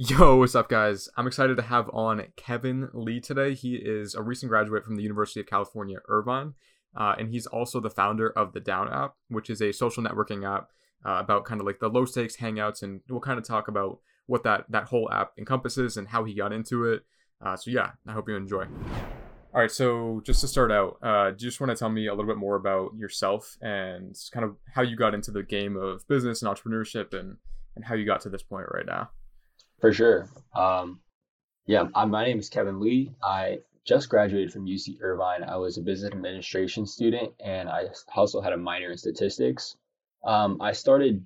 Yo, what's up, guys? I'm excited to have on Kevin Le today. He is a recent graduate from the University of California, Irvine, uh, and he's also the founder of the Down app, which is a social networking app uh, about kind of like the low stakes hangouts, and we'll kind of talk about what that that whole app encompasses and how he got into it. Uh, so yeah, I hope you enjoy. All right, so just to start out, uh, do you just want to tell me a little bit more about yourself and kind of how you got into the game of business and entrepreneurship and and how you got to this point right now? For sure. Um, yeah, I, my name is Kevin Le. I just graduated from UC Irvine. I was a business administration student, and I also had a minor in statistics. Um, I started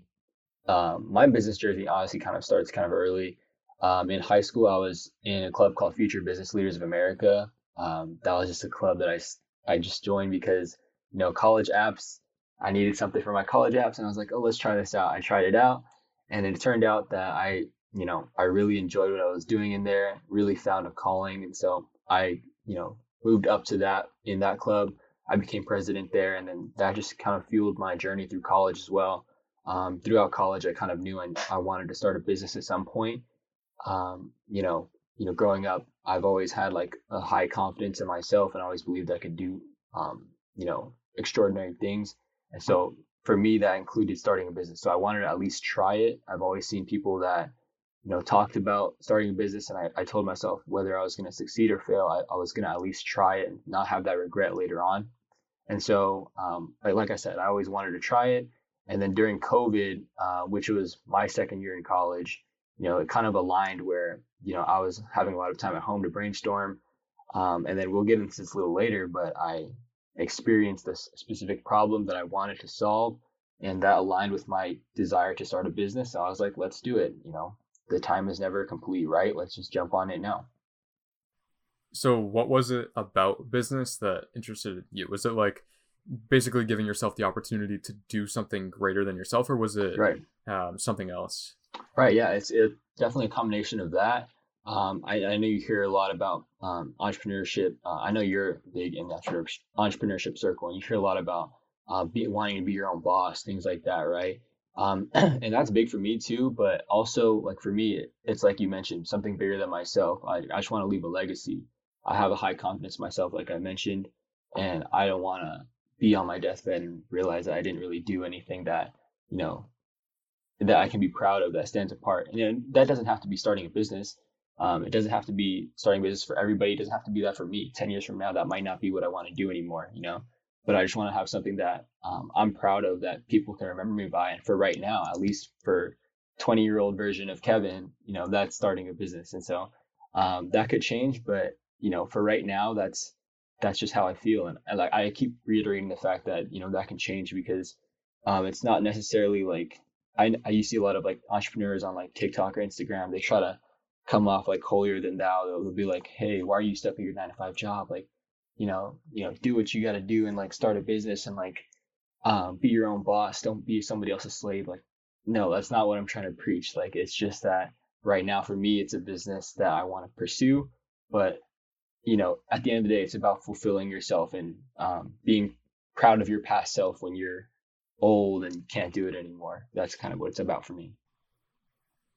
um, my business journey. Honestly, kind of starts kind of early. Um, in high school, I was in a club called Future Business Leaders of America. Um, that was just a club that I I just joined because you know college apps. I needed something for my college apps, and I was like, oh, let's try this out. I tried it out, and it turned out that I you know, I really enjoyed what I was doing in there, really found a calling. And so I, you know, moved up to that in that club. I became president there. And then that just kind of fueled my journey through college as well. Um, throughout college, I kind of knew I, I wanted to start a business at some point. Um, you know, you know, growing up, I've always had like a high confidence in myself and I always believed I could do, um, you know, extraordinary things. And so for me, that included starting a business. So I wanted to at least try it. I've always seen people that you know, talked about starting a business, and I, I told myself whether I was going to succeed or fail, I, I was going to at least try it and not have that regret later on. And so, um, like, like I said, I always wanted to try it. And then during COVID, uh, which was my second year in college, you know, it kind of aligned where, you know, I was having a lot of time at home to brainstorm. Um, and then we'll get into this a little later, but I experienced this specific problem that I wanted to solve. And that aligned with my desire to start a business. So I was like, let's do it. You know, the time is never complete, right? Let's just jump on it now. So, what was it about business that interested you? Was it like basically giving yourself the opportunity to do something greater than yourself, or was it right. um, something else? Right. Yeah, it's it, definitely a combination of that. Um, I, I, know you hear a lot about um, entrepreneurship. Uh, I know you're big in that entrepreneurship circle, and you hear a lot about uh, be, wanting to be your own boss, things like that, right? Um, and that's big for me too. But also, like for me, it's like you mentioned, something bigger than myself. I, I just want to leave a legacy. I have a high confidence in myself, like I mentioned, and I don't want to be on my deathbed and realize that I didn't really do anything that you know that I can be proud of that stands apart. And that doesn't have to be starting a business. Um, it doesn't have to be starting business for everybody. It doesn't have to be that for me. Ten years from now, that might not be what I want to do anymore. You know but I just want to have something that um, I'm proud of that people can remember me by. And for right now, at least for 20 year old version of Kevin, you know, that's starting a business. And so um, that could change, but you know, for right now, that's that's just how I feel. And, like I keep reiterating the fact that you know that can change because um, it's not necessarily like I I see a lot of like entrepreneurs on like TikTok or Instagram. They try to come off like holier than thou. They'll, they'll be like, hey, why are you stuck your nine to five job? Like you know, you know, do what you got to do and like start a business and like um, be your own boss. Don't be somebody else's slave. Like, no, that's not what I'm trying to preach. Like, it's just that right now for me, it's a business that I want to pursue. But you know, at the end of the day, it's about fulfilling yourself and um, being proud of your past self when you're old and can't do it anymore. That's kind of what it's about for me.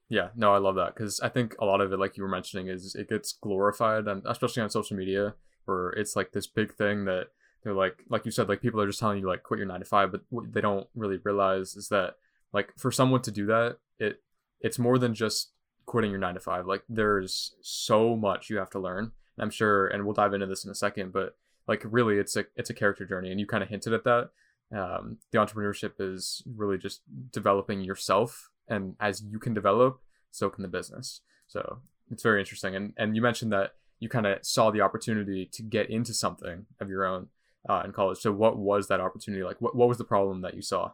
Yeah, no, I love that because I think a lot of it, like you were mentioning, is it gets glorified, and especially on social media where it's like this big thing that they're like like you said like people are just telling you like quit your 9 to 5 but what they don't really realize is that like for someone to do that it it's more than just quitting your 9 to 5 like there's so much you have to learn. And i'm sure and we'll dive into this in a second but like really it's a it's a character journey and you kind of hinted at that. Um, the entrepreneurship is really just developing yourself and as you can develop so can the business. So it's very interesting and and you mentioned that you kind of saw the opportunity to get into something of your own uh, in college. So what was that opportunity like? What, what was the problem that you saw?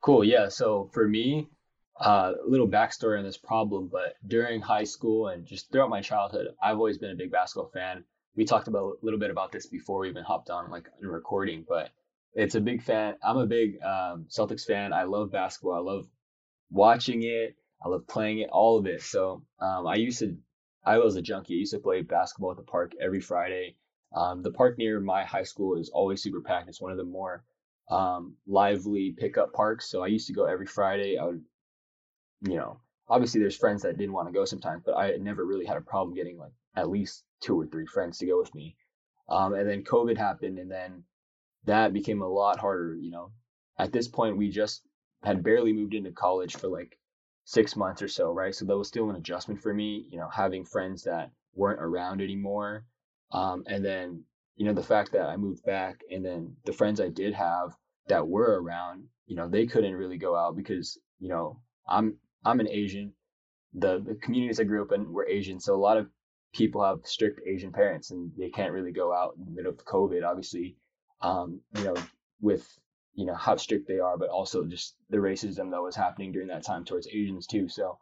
Cool. Yeah. So for me, uh, a little backstory on this problem, but during high school and just throughout my childhood, I've always been a big basketball fan. We talked about a little bit about this before we even hopped on like in recording, but it's a big fan. I'm a big um, Celtics fan. I love basketball. I love watching it. I love playing it, all of it. So um, I used to I was a junkie. I used to play basketball at the park every Friday. Um, the park near my high school is always super packed. It's one of the more um, lively pickup parks. So I used to go every Friday. I would, you know, obviously there's friends that didn't want to go sometimes, but I never really had a problem getting like at least two or three friends to go with me. Um, and then COVID happened, and then that became a lot harder. You know, at this point we just had barely moved into college for like six months or so, right? So that was still an adjustment for me. You know, having friends that weren't around anymore, um, and then you know the fact that I moved back, and then the friends I did have that were around, you know, they couldn't really go out because you know I'm I'm an Asian. The the communities I grew up in were Asian, so a lot of people have strict Asian parents and they can't really go out in the middle of COVID, obviously. Um, you know, with you know how strict they are, but also just the racism that was happening during that time towards Asians too. So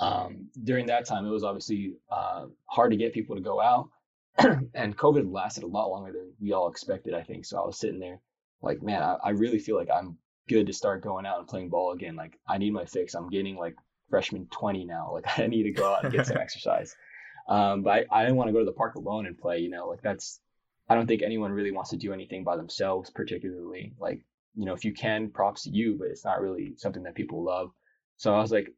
um, during that time, it was obviously uh, hard to get people to go out, and COVID lasted a lot longer than we all expected. I think so. I was sitting there like, man, I, I really feel like I'm good to start going out and playing ball again. Like I need my fix. I'm getting like freshman 20 now. Like I need to go out and get some exercise. Um, but I, I didn't want to go to the park alone and play, you know, like that's, I don't think anyone really wants to do anything by themselves, particularly. Like, you know, if you can, props to you, but it's not really something that people love. So I was like,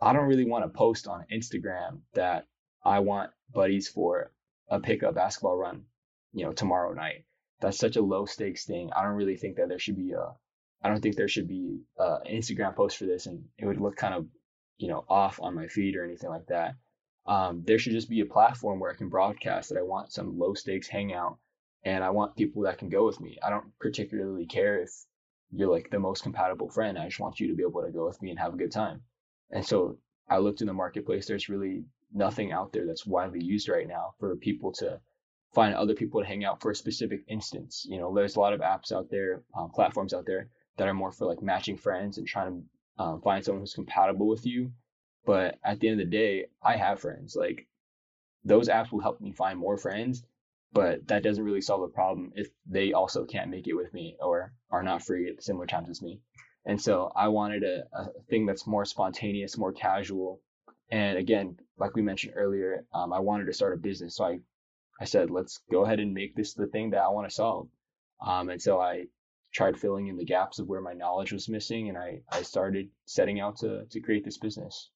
I don't really want to post on Instagram that I want buddies for a pickup basketball run, you know, tomorrow night. That's such a low stakes thing. I don't really think that there should be a I don't think there should be an Instagram post for this, and it would look kind of, you know, off on my feed or anything like that. Um, there should just be a platform where I can broadcast that I want some low stakes hangout, and I want people that can go with me. I don't particularly care if you're like the most compatible friend. I just want you to be able to go with me and have a good time. And so I looked in the marketplace. There's really nothing out there that's widely used right now for people to find other people to hang out for a specific instance. You know, there's a lot of apps out there, uh, platforms out there that are more for like matching friends and trying to um, find someone who's compatible with you. But at the end of the day, I have friends. Like those apps will help me find more friends, but that doesn't really solve the problem if they also can't make it with me or are not free at similar times as me. And so I wanted a, a thing that's more spontaneous, more casual. And again, like we mentioned earlier, um, I wanted to start a business. So I, I said, let's go ahead and make this the thing that I want to solve. Um, and so I tried filling in the gaps of where my knowledge was missing, and I, I started setting out to, to create this business.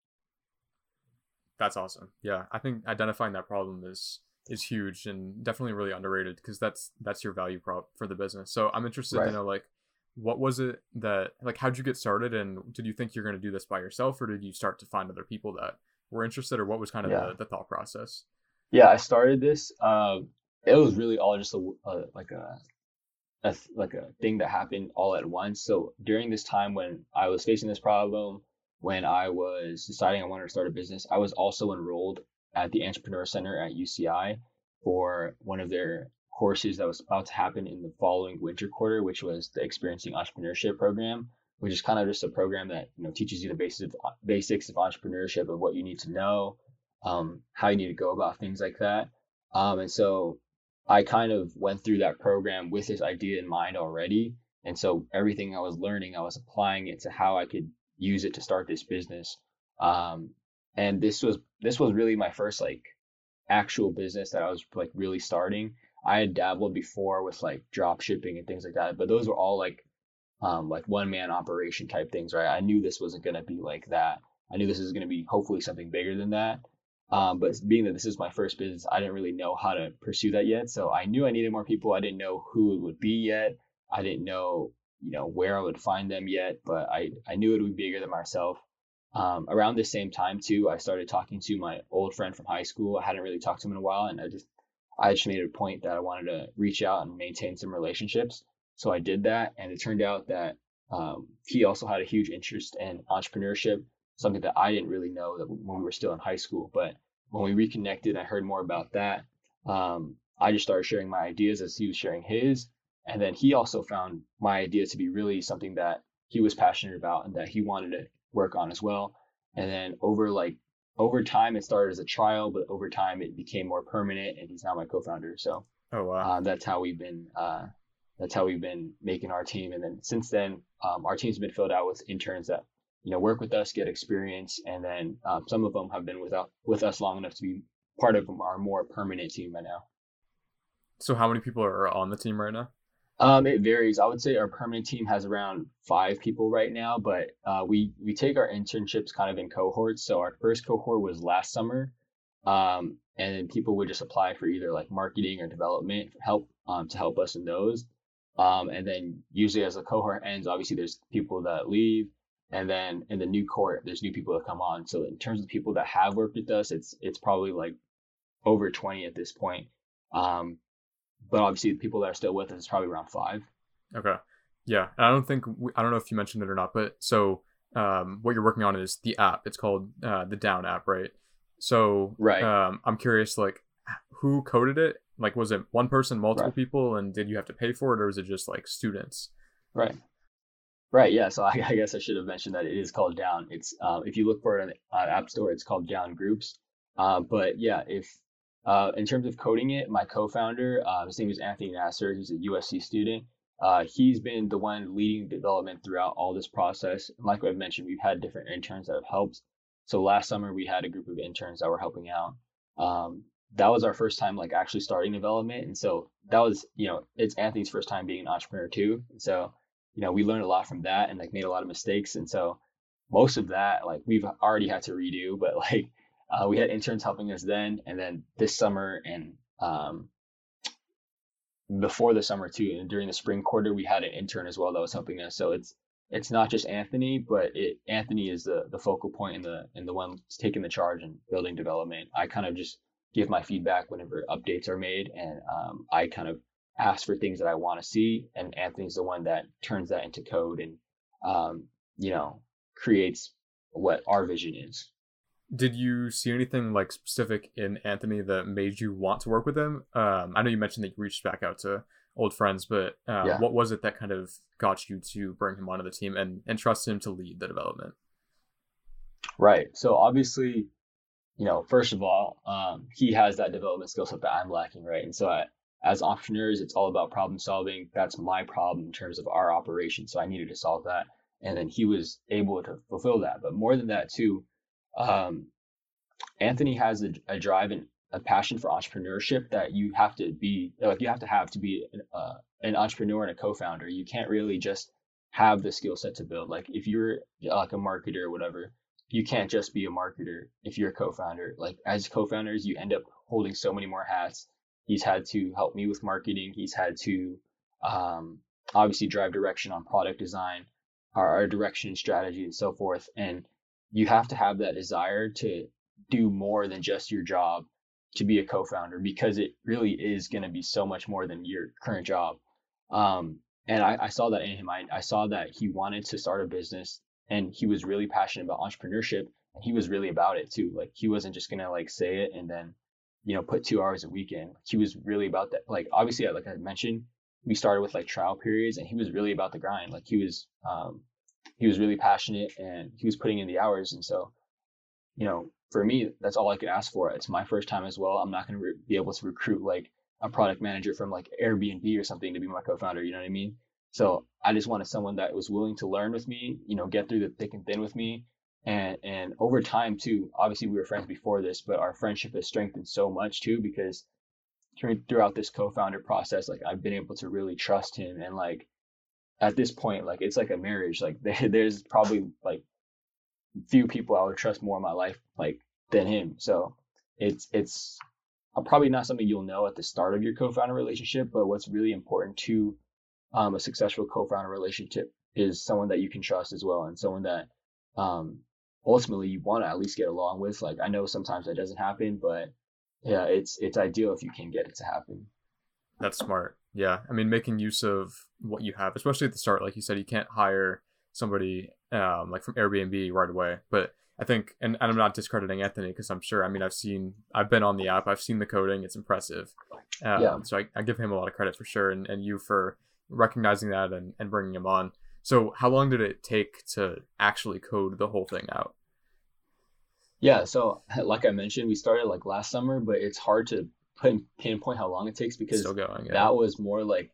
That's awesome. Yeah, I think identifying that problem is is huge and definitely really underrated because that's that's your value prop for the business. So I'm interested right. to know like what was it that like how'd you get started and did you think you're going to do this by yourself or did you start to find other people that were interested or what was kind of yeah. the, the thought process? Yeah, I started this. Um, it was really all just a, a like a a like a thing that happened all at once. So during this time when I was facing this problem, when I was deciding I wanted to start a business, I was also enrolled at the Entrepreneur Center at UCI for one of their courses that was about to happen in the following winter quarter, which was the Experiencing Entrepreneurship program, which is kind of just a program that you know teaches you the basics of, basics of entrepreneurship of what you need to know, um, how you need to go about things like that. Um, and so I kind of went through that program with this idea in mind already. And so everything I was learning, I was applying it to how I could use it to start this business. Um, and this was this was really my first like actual business that I was like really starting. I had dabbled before with like drop shipping and things like that, but those were all like um, like one man operation type things, right? I knew this wasn't gonna be like that. I knew this was gonna be hopefully something bigger than that. Um, but being that this is my first business, I didn't really know how to pursue that yet. So I knew I needed more people. I didn't know who it would be yet. I didn't know, you know, where I would find them yet, but I, I knew it would be bigger than myself. Um, around the same time too, I started talking to my old friend from high school. I hadn't really talked to him in a while, and I just I just made a point that I wanted to reach out and maintain some relationships. So I did that, and it turned out that um, he also had a huge interest in entrepreneurship something that I didn't really know that when we were still in high school. But when we reconnected, I heard more about that. Um, I just started sharing my ideas as he was sharing his. And then he also found my idea to be really something that he was passionate about and that he wanted to work on as well. And then over like over time, it started as a trial, but over time it became more permanent, and he's now my co-founder. So oh wow, uh, that's how we've been. Uh, that's how we've been making our team. And then since then, um, our team's been filled out with interns that you know, work with us, get experience, and then um, some of them have been with, with us long enough to be part of our more permanent team right now. So, how many people are on the team right now? Um, it varies. I would say our permanent team has around five people right now, but uh, we we take our internships kind of in cohorts. So our first cohort was last summer, um, and then people would just apply for either like marketing or development help um, to help us in those. Um, and then usually as the cohort ends, obviously there's people that leave, and then in the new cohort there's new people that come on. So in terms of people that have worked with us, it's it's probably like over 20 at this point. Um, but obviously the people that are still with us is probably around five. Okay. Yeah, and I don't think we, I don't know if you mentioned it or not, but so um, what you're working on is the app. It's called uh, the Down app, right? So right. Um, I'm curious, like, who coded it? Like, was it one person, multiple right. people, and did you have to pay for it, or was it just like students? Right. Right. Yeah. So I, I guess I should have mentioned that it is called Down. It's uh, if you look for it on the uh, App Store, it's called Down Groups. Uh, but yeah, if uh, in terms of coding it, my co-founder, uh, his name is Anthony Nasser. He's a USC student. Uh, he's been the one leading development throughout all this process. And like I've mentioned, we've had different interns that have helped. So last summer we had a group of interns that were helping out. Um, that was our first time like actually starting development, and so that was you know it's Anthony's first time being an entrepreneur too. And so you know we learned a lot from that and like made a lot of mistakes. And so most of that like we've already had to redo, but like uh, we had interns helping us then, and then this summer and um, before the summer too, and during the spring quarter, we had an intern as well that was helping us. So it's it's not just Anthony, but it Anthony is the the focal point and the and the one taking the charge and building development. I kind of just give my feedback whenever updates are made, and um, I kind of ask for things that I want to see, and Anthony's the one that turns that into code and um, you know creates what our vision is did you see anything like specific in Anthony that made you want to work with him? Um, I know you mentioned that you reached back out to old friends, but uh, yeah. what was it that kind of got you to bring him onto the team and and trust him to lead the development? Right. So obviously, you know, first of all, um, he has that development skill set that I'm lacking, right? And so I, as entrepreneurs, it's all about problem solving. That's my problem in terms of our operation. So I needed to solve that, and then he was able to fulfill that. But more than that, too um, Anthony has a, a, drive and a passion for entrepreneurship that you have to be like you have to have to be an, uh, an entrepreneur and a co-founder. You can't really just have the skill set to build. Like if you're like a marketer or whatever, you can't just be a marketer if you're a co-founder. Like as co-founders, you end up holding so many more hats. He's had to help me with marketing. He's had to um, obviously drive direction on product design, our, our direction and strategy and so forth. And you have to have that desire to do more than just your job to be a co-founder because it really is going to be so much more than your current job. Um, and I, I, saw that in him. I, I saw that he wanted to start a business and he was really passionate about entrepreneurship and he was really about it too. Like he wasn't just going to like say it and then, you know, put two hours a weekend. He was really about that. Like obviously, like I mentioned, we started with like trial periods and he was really about the grind. Like he was, um, he was really passionate and he was putting in the hours. And so, you know, for me, that's all I could ask for. It's my first time as well. I'm not going to re- be able to recruit like a product manager from like Airbnb or something to be my co-founder. You know what I mean? So I just wanted someone that was willing to learn with me, you know, get through the thick and thin with me. And, and over time too, obviously we were friends before this, but our friendship has strengthened so much too, because throughout this co-founder process, like I've been able to really trust him and like, at this point, like it's like a marriage. Like there's probably like few people I would trust more in my life like than him. So it's it's probably not something you'll know at the start of your co-founder relationship, but what's really important to um, a successful co-founder relationship is someone that you can trust as well, and someone that um, ultimately you want to at least get along with. Like I know sometimes that doesn't happen, but yeah, it's it's ideal if you can get it to happen. That's smart. Yeah, I mean, making use of what you have, especially at the start, like you said, you can't hire somebody um, like from Airbnb right away. But I think, and, and I'm not discrediting Anthony because I'm sure. I mean, I've seen, I've been on the app, I've seen the coding, it's impressive. Um, yeah. So I, I give him a lot of credit for sure, and, and you for recognizing that and, and bringing him on. So how long did it take to actually code the whole thing out? Yeah, so like I mentioned, we started like last summer, but it's hard to pinpoint how long it takes because going, yeah. that was more like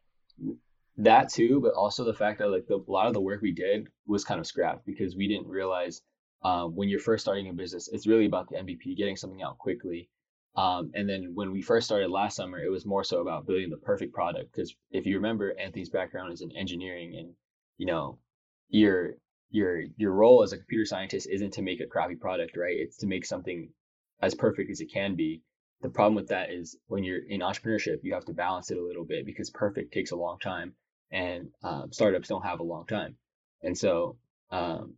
that too, but also the fact that like the, a lot of the work we did was kind of scrapped because we didn't realize um, when you're first starting a business, it's really about the MVP, getting something out quickly. Um, and then when we first started last summer, it was more so about building the perfect product. Because if you remember, Anthony's background is in engineering, and you know, your your your role as a computer scientist isn't to make a crappy product, right? It's to make something as perfect as it can be. The problem with that is when you're in entrepreneurship, you have to balance it a little bit because perfect takes a long time, and um, startups don't have a long time. And so, um,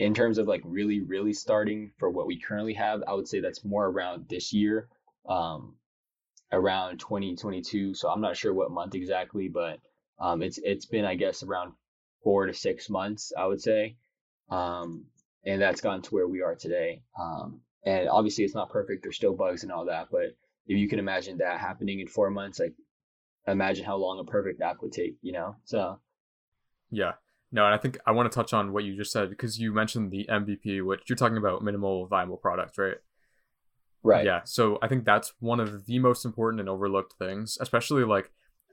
in terms of like really really starting for what we currently have i would say that's more around this year um around 2022 so i'm not sure what month exactly but um it's it's been i guess around four to six months i would say um and that's gotten to where we are today um and obviously it's not perfect there's still bugs and all that but if you can imagine that happening in four months like imagine how long a perfect app would take you know so yeah no, and I think I want to touch on what you just said because you mentioned the MVP, which you're talking about minimal viable product, right? Right. Yeah. So I think that's one of the most important and overlooked things, especially like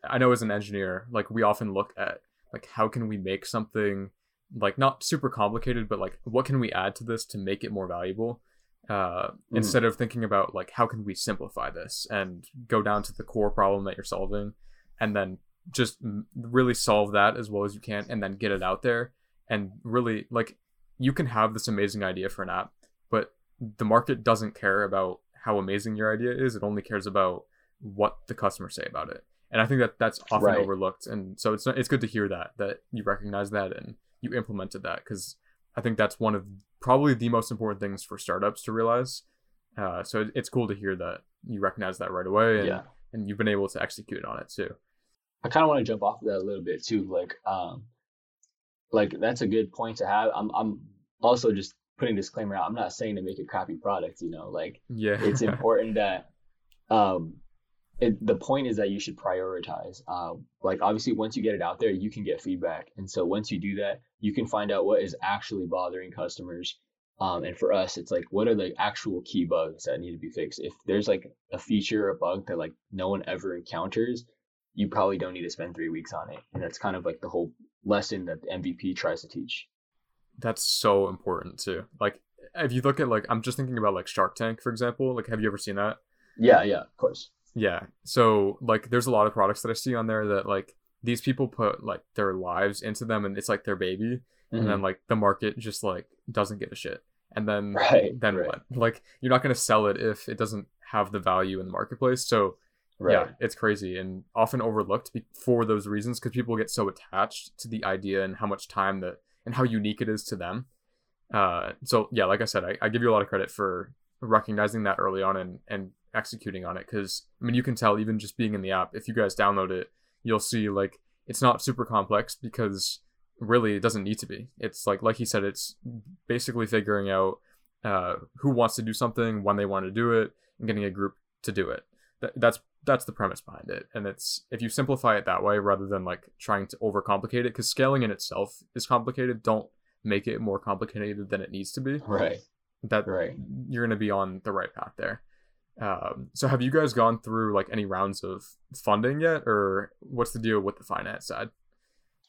I know as an engineer, like we often look at like how can we make something like not super complicated, but like what can we add to this to make it more valuable? Uh, mm. instead of thinking about like how can we simplify this and go down to the core problem that you're solving and then just really solve that as well as you can and then get it out there and really like you can have this amazing idea for an app but the market doesn't care about how amazing your idea is it only cares about what the customers say about it and i think that that's often right. overlooked and so it's it's good to hear that that you recognize that and you implemented that because i think that's one of probably the most important things for startups to realize uh, so it's cool to hear that you recognize that right away and, yeah. and you've been able to execute on it too I kind of want to jump off of that a little bit too. Like, um, like that's a good point to have. I'm, I'm also just putting disclaimer out. I'm not saying to make a crappy product. You know, like, yeah, it's important that, um, it, the point is that you should prioritize. Uh, like, obviously, once you get it out there, you can get feedback, and so once you do that, you can find out what is actually bothering customers. Um, and for us, it's like, what are the actual key bugs that need to be fixed? If there's like a feature or a bug that like no one ever encounters, you probably don't need to spend three weeks on it. And that's kind of like the whole lesson that the MVP tries to teach. That's so important too. Like if you look at like I'm just thinking about like Shark Tank, for example. Like have you ever seen that? Yeah, yeah, of course. Yeah. So like there's a lot of products that I see on there that like these people put like their lives into them and it's like their baby. Mm-hmm. And then mm-hmm. like the market just like doesn't give a shit. And then right, then right. what? Like you're not gonna sell it if it doesn't have the value in the marketplace. So Right. Yeah, it's crazy and often overlooked for those reasons because people get so attached to the idea and how much time that and how unique it is to them. Uh, so yeah, like I said, I, I give you a lot of credit for recognizing that early on and and executing on it because I mean you can tell even just being in the app. If you guys download it, you'll see like it's not super complex because really it doesn't need to be. It's like like he said, it's basically figuring out uh, who wants to do something, when they want to do it, and getting a group to do it. That, that's that's the premise behind it and it's if you simplify it that way rather than like trying to overcomplicate it because scaling in itself is complicated don't make it more complicated than it needs to be right that right you're going to be on the right path there um, so have you guys gone through like any rounds of funding yet or what's the deal with the finance side?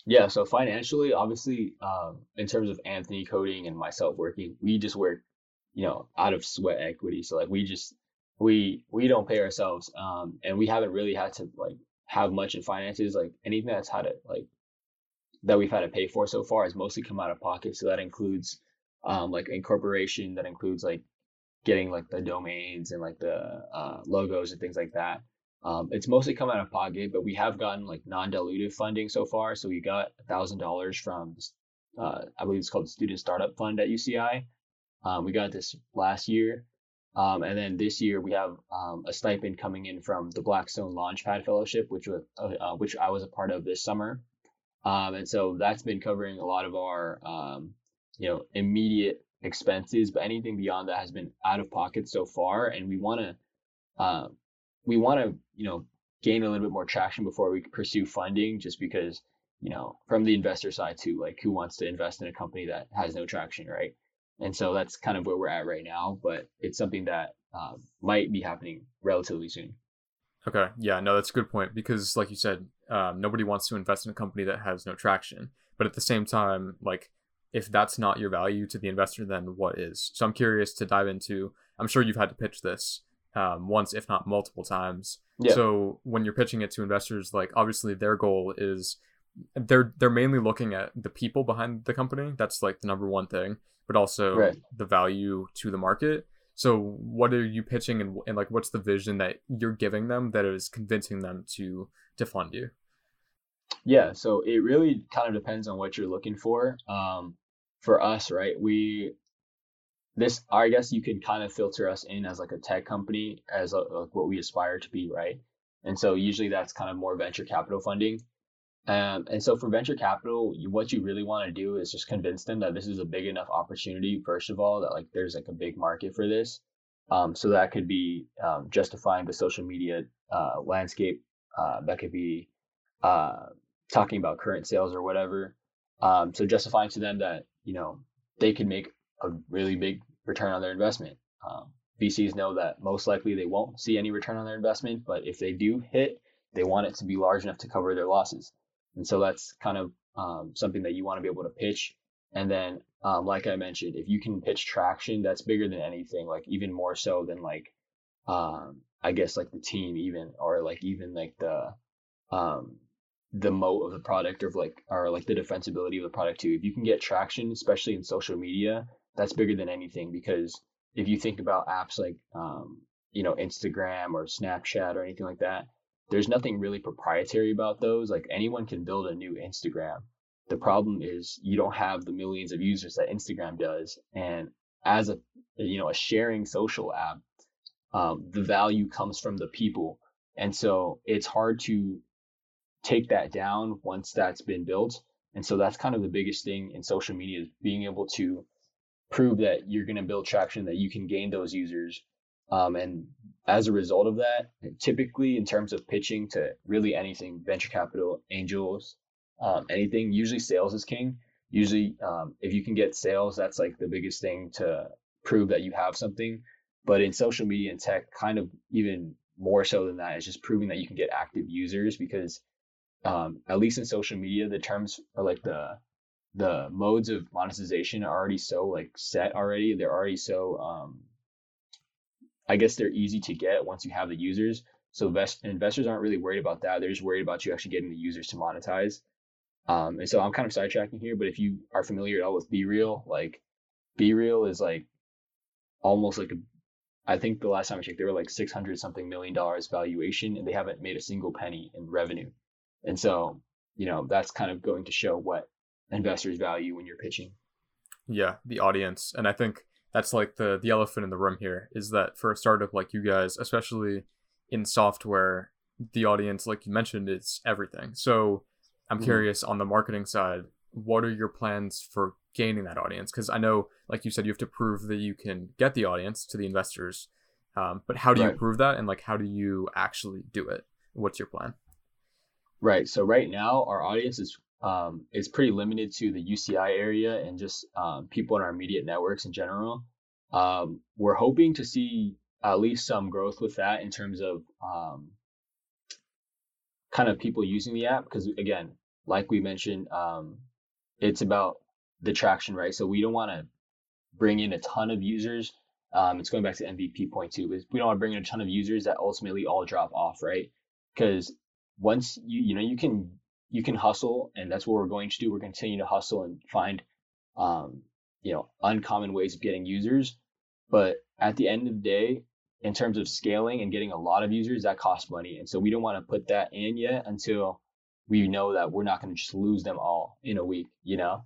Yeah so financially obviously um, in terms of anthony coding and myself working we just work you know out of sweat equity. So like we just we we don't pay ourselves um and we haven't really had to like have much in finances like anything that's had it like that we've had to pay for so far has mostly come out of pocket. So that includes um like incorporation that includes like getting like the domains and like the uh, logos and things like that um it's mostly come out of pocket but we have gotten like non-dilutive funding so far so we got thousand dollars from uh i believe it's called the student startup fund at uci um we got this last year um, and then this year we have um, a stipend coming in from the Blackstone Launchpad Fellowship, which was uh, uh, which I was a part of this summer. Um, and so that's been covering a lot of our um, you know immediate expenses, but anything beyond that has been out of pocket so far. And we want to uh, we want to you know gain a little bit more traction before we pursue funding, just because you know from the investor side too, like who wants to invest in a company that has no traction, right? And so that's kind of where we're at right now, but it's something that um, might be happening relatively soon. Okay. Yeah, no, that's a good point because, like you said, um, nobody wants to invest in a company that has no traction. But at the same time, like, if that's not your value to the investor, then what is? So I'm curious to dive into. I'm sure you've had to pitch this. um, once, if not multiple times. Yeah. So when you're pitching it to investors, like obviously their goal is they're they're mainly looking at the people behind the company. That's like the number one thing, but also Right. the value to the market. So what are you pitching and, and like what's the vision that you're giving them that is convincing them to to fund you? Yeah, so it really kind of depends on what you're looking for. Um, for us, right, we this I guess you can kind of filter us in as like a tech company as a, like what we aspire to be, right? And so usually that's kind of more venture capital funding. Um, and so for venture capital, what you really want to do is just convince them that this is a big enough opportunity, first of all, that like there's like a big market for this. Um, so that could be um, justifying the social media uh, landscape. Uh, that could be uh, talking about current sales or whatever. Um, so justifying to them that you know they can make a really big return on their investment. Um, VCs know that most likely they won't see any return on their investment, but if they do hit, they want it to be large enough to cover their losses. And so that's kind of um, something that you want to be able to pitch. And then, um, like I mentioned, if you can pitch traction, that's bigger than anything. Like even more so than like, um, I guess like the team even, or like even like the, um, the moat of the product or like, or like the defensibility of the product too. If you can get traction, especially in social media, that's bigger than anything because if you think about apps like, um, you know, Instagram or Snapchat or anything like that, there's nothing really proprietary about those. Like anyone can build a new Instagram. The problem is you don't have the millions of users that Instagram does. And as a you know a sharing social app, um, the value comes from the people, and so it's hard to take that down once that's been built. And so that's kind of the biggest thing in social media is being able to prove that you're going to build traction, that you can gain those users, um, and as a result of that, typically in terms of pitching to really anything, venture capital, angels, um, anything, usually sales is king. Usually, um, if you can get sales, that's like the biggest thing to prove that you have something. But in social media and tech, kind of even more so than that is just proving that you can get active users because um, at least in social media, the terms are like the the modes of monetization are already so like set already. They're already so um, I guess they're easy to get once you have the users. So invest- investors aren't really worried about that. They're just worried about you actually getting the users to monetize. Um, and so I'm kind of sidetracking here, but if you are familiar at all with BeReal, like BeReal is like almost like a, I think the last time I checked, they were like 600 something million dollars valuation and they haven't made a single penny in revenue. And so, you know, that's kind of going to show what investors value when you're pitching. Yeah, the audience. And I think that's like the the elephant in the room here is that for a startup like you guys, especially in software, the audience, like you mentioned, is everything. So I'm Mhm. curious on the marketing side, what are your plans for gaining that audience? Because I know, like you said, you have to prove that you can get the audience to the investors. Um, but how do you prove that, and like how do you actually do it? What's your plan? Right. So right now our audience is um, is pretty limited to the UCI area and just um, people in our immediate networks in general. Um, we're hoping to see at least some growth with that in terms of um, kind of people using the app because again, like we mentioned, um, it's about the traction, right? So we don't want to bring in a ton of users. Um, it's going back to MVP point two, but we don't want to bring in a ton of users that ultimately all drop off, right? Because once you you know you can you can hustle, and that's what we're going to do. We're continue to hustle and find um, you know uncommon ways of getting users. But at the end of the day, in terms of scaling and getting a lot of users, that costs money, and so we don't want to put that in yet until we know that we're not going to just lose them all in a week, you know.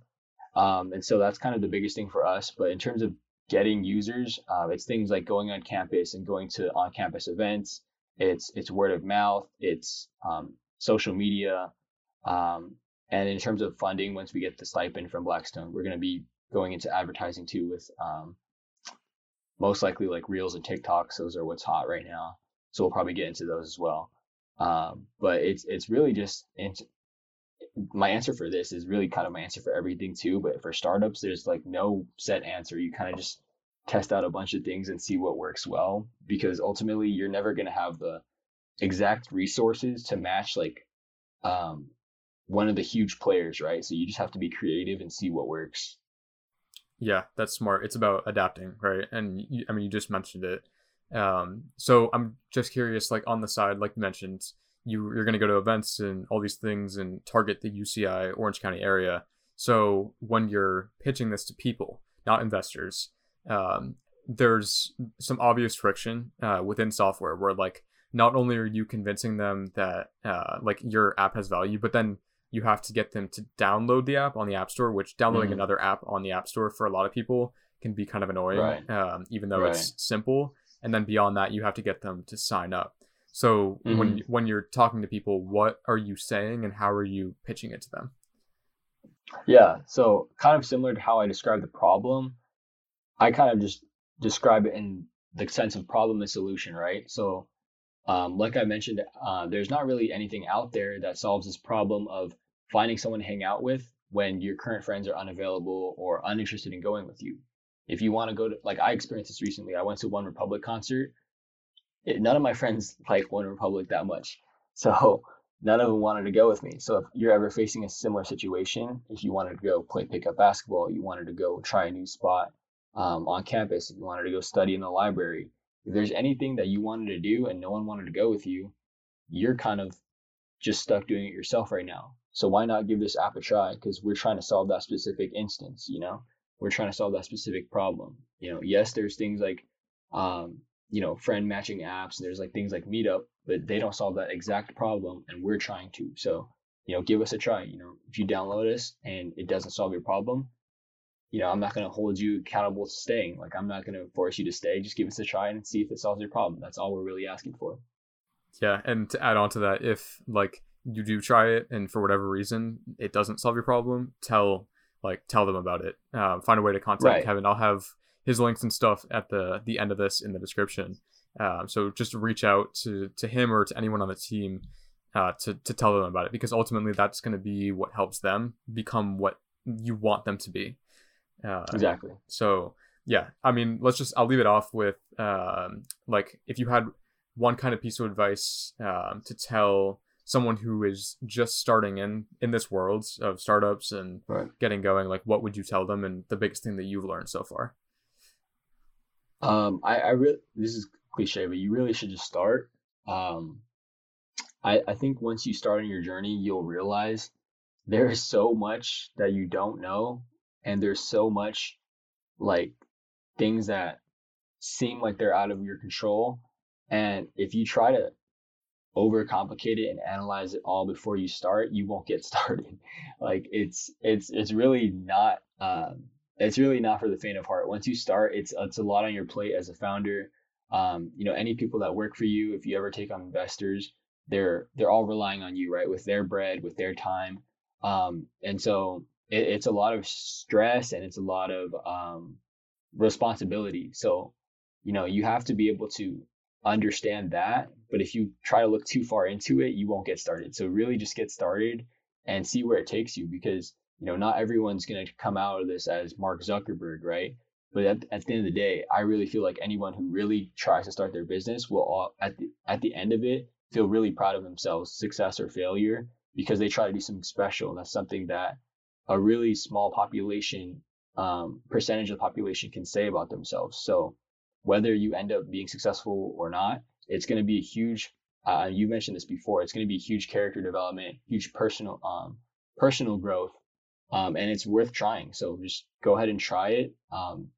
Um, and so that's kind of the biggest thing for us. But in terms of getting users, uh, it's things like going on campus and going to on-campus events. It's it's word of mouth. It's um, social media. Um, and in terms of funding, once we get the stipend from Blackstone, we're going to be going into advertising too with um, most likely like Reels and TikToks. Those are what's hot right now. So we'll probably get into those as well. Um, but it's it's really just int- my answer for this is really kind of my answer for everything too. But for startups, there's like no set answer. You kind of just test out a bunch of things and see what works well because ultimately you're never going to have the exact resources to match like um, one of the huge players, right? So you just have to be creative and see what works. Yeah, that's smart. It's about adapting, right? And you, I mean, you just mentioned it. Um, so I'm just curious, like on the side, like you mentioned, you you're going to go to events and all these things and target the UCI Orange County area. So when you're pitching this to people, not investors, um, there's some obvious friction uh, within software where like not only are you convincing them that uh, like your app has value, but then you have to get them to download the app on the App Store, which downloading mm-hmm. another app on the App Store for a lot of people can be kind of annoying, right. um, even though right. it's simple. And then beyond that, you have to get them to sign up. So mm-hmm. when when you're talking to people, what are you saying and how are you pitching it to them? Yeah, so kind of similar to how I described the problem, I kind of just describe it in the sense of problem and solution, right? So, um, like I mentioned, uh, there's not really anything out there that solves this problem of finding someone to hang out with when your current friends are unavailable or uninterested in going with you. If you want to go to, like, I experienced this recently. I went to OneRepublic concert. It, none of my friends like OneRepublic that much. So, none of them wanted to go with me. So if you're ever facing a similar situation, if you wanted to go play pickup basketball, you wanted to go try a new spot um, on campus, if you wanted to go study in the library, if there's anything that you wanted to do and no one wanted to go with you, you're kind of just stuck doing it yourself right now. So why not give this app a try? Because we're trying to solve that specific instance, you know? We're trying to solve that specific problem. You know, yes, there's things like um, you know, friend matching apps. There's like things like Meetup, but they don't solve that exact problem, and we're trying to. So, you know, give us a try. You know, if you download us and it doesn't solve your problem, you know, I'm not going to hold you accountable to staying. Like, I'm not going to force you to stay. Just give us a try and see if it solves your problem. That's all we're really asking for. Yeah, and to add on to that, if like you do try it and for whatever reason it doesn't solve your problem, tell like tell them about it. Uh, find a way to contact right. Kevin. I'll have his links and stuff at the the end of this in the description. Um, so just reach out to to him or to anyone on the team uh, to to tell them about it because ultimately that's going to be what helps them become what you want them to be. Uh, exactly. So yeah, I mean, let's just I'll leave it off with um, like if you had one kind of piece of advice um, to tell someone who is just starting in in this world of startups and right. getting going like what would you tell them and the biggest thing that you've learned so far um, I, I really this is cliche, but you really should just start. Um, I I think once you start on your journey, you'll realize there is so much that you don't know, and there's so much like things that seem like they're out of your control. And if you try to overcomplicate it and analyze it all before you start, you won't get started. like it's it's it's really not um, it's really not for the faint of heart. Once you start, it's it's a lot on your plate as a founder. Um, you know, any people that work for you, if you ever take on investors, they're they're all relying on you, right, with their bread, with their time, um, and so it, it's a lot of stress and it's a lot of um, responsibility. So, you know, you have to be able to understand that. But if you try to look too far into it, you won't get started. So really, just get started and see where it takes you because you know, not everyone's going to come out of this as Mark Zuckerberg, right? But at, at the end of the day, I really feel like anyone who really tries to start their business will, all, at the at the end of it, feel really proud of themselves, success or failure, because they try to do something special. And that's something that a really small population, um, percentage of the population can say about themselves. So whether you end up being successful or not, it's going to be a huge. Uh, you mentioned this before. It's going to be huge character development, huge personal um, personal growth, um, and it's worth trying. So just go ahead and try it. Um,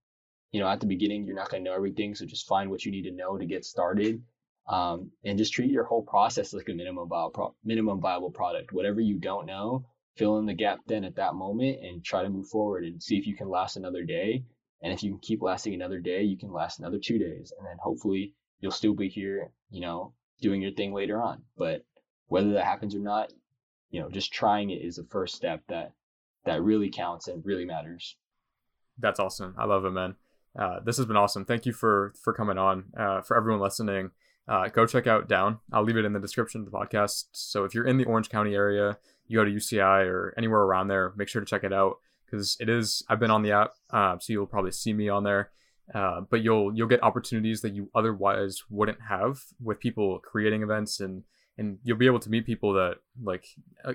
you know, at the beginning, you're not going to know everything, so just find what you need to know to get started, um, and just treat your whole process like a minimum viable pro- minimum viable product. Whatever you don't know, fill in the gap then at that moment, and try to move forward and see if you can last another day. And if you can keep lasting another day, you can last another two days, and then hopefully you'll still be here, you know, doing your thing later on. But whether that happens or not, you know, just trying it is the first step that that really counts and really matters. That's awesome. I love it, man. Uh, this has been awesome. Thank you for for coming on. Uh, for everyone listening, uh, go check out Down. I'll leave it in the description of the podcast. So if you're in the Orange County area, you go to UCI or anywhere around there, make sure to check it out because it is. I've been on the app, uh, so you'll probably see me on there. Uh, but you'll you'll get opportunities that you otherwise wouldn't have with people creating events and and you'll be able to meet people that like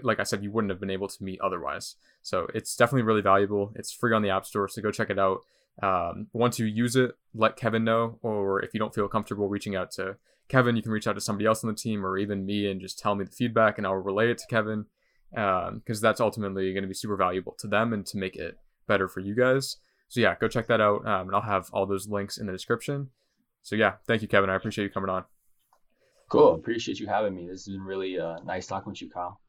like I said you wouldn't have been able to meet otherwise. So it's definitely really valuable. It's free on the App Store, so go check it out. Um, once you use it, let Kevin know, or if you don't feel comfortable reaching out to Kevin, you can reach out to somebody else on the team or even me and just tell me the feedback, and I'll relay it to Kevin because um, that's ultimately going to be super valuable to them and to make it better for you guys. So yeah, go check that out, um, and I'll have all those links in the description. So yeah, thank you, Kevin. I appreciate you coming on. Cool. Appreciate you having me. This has been really uh, nice talking with you, Kyle.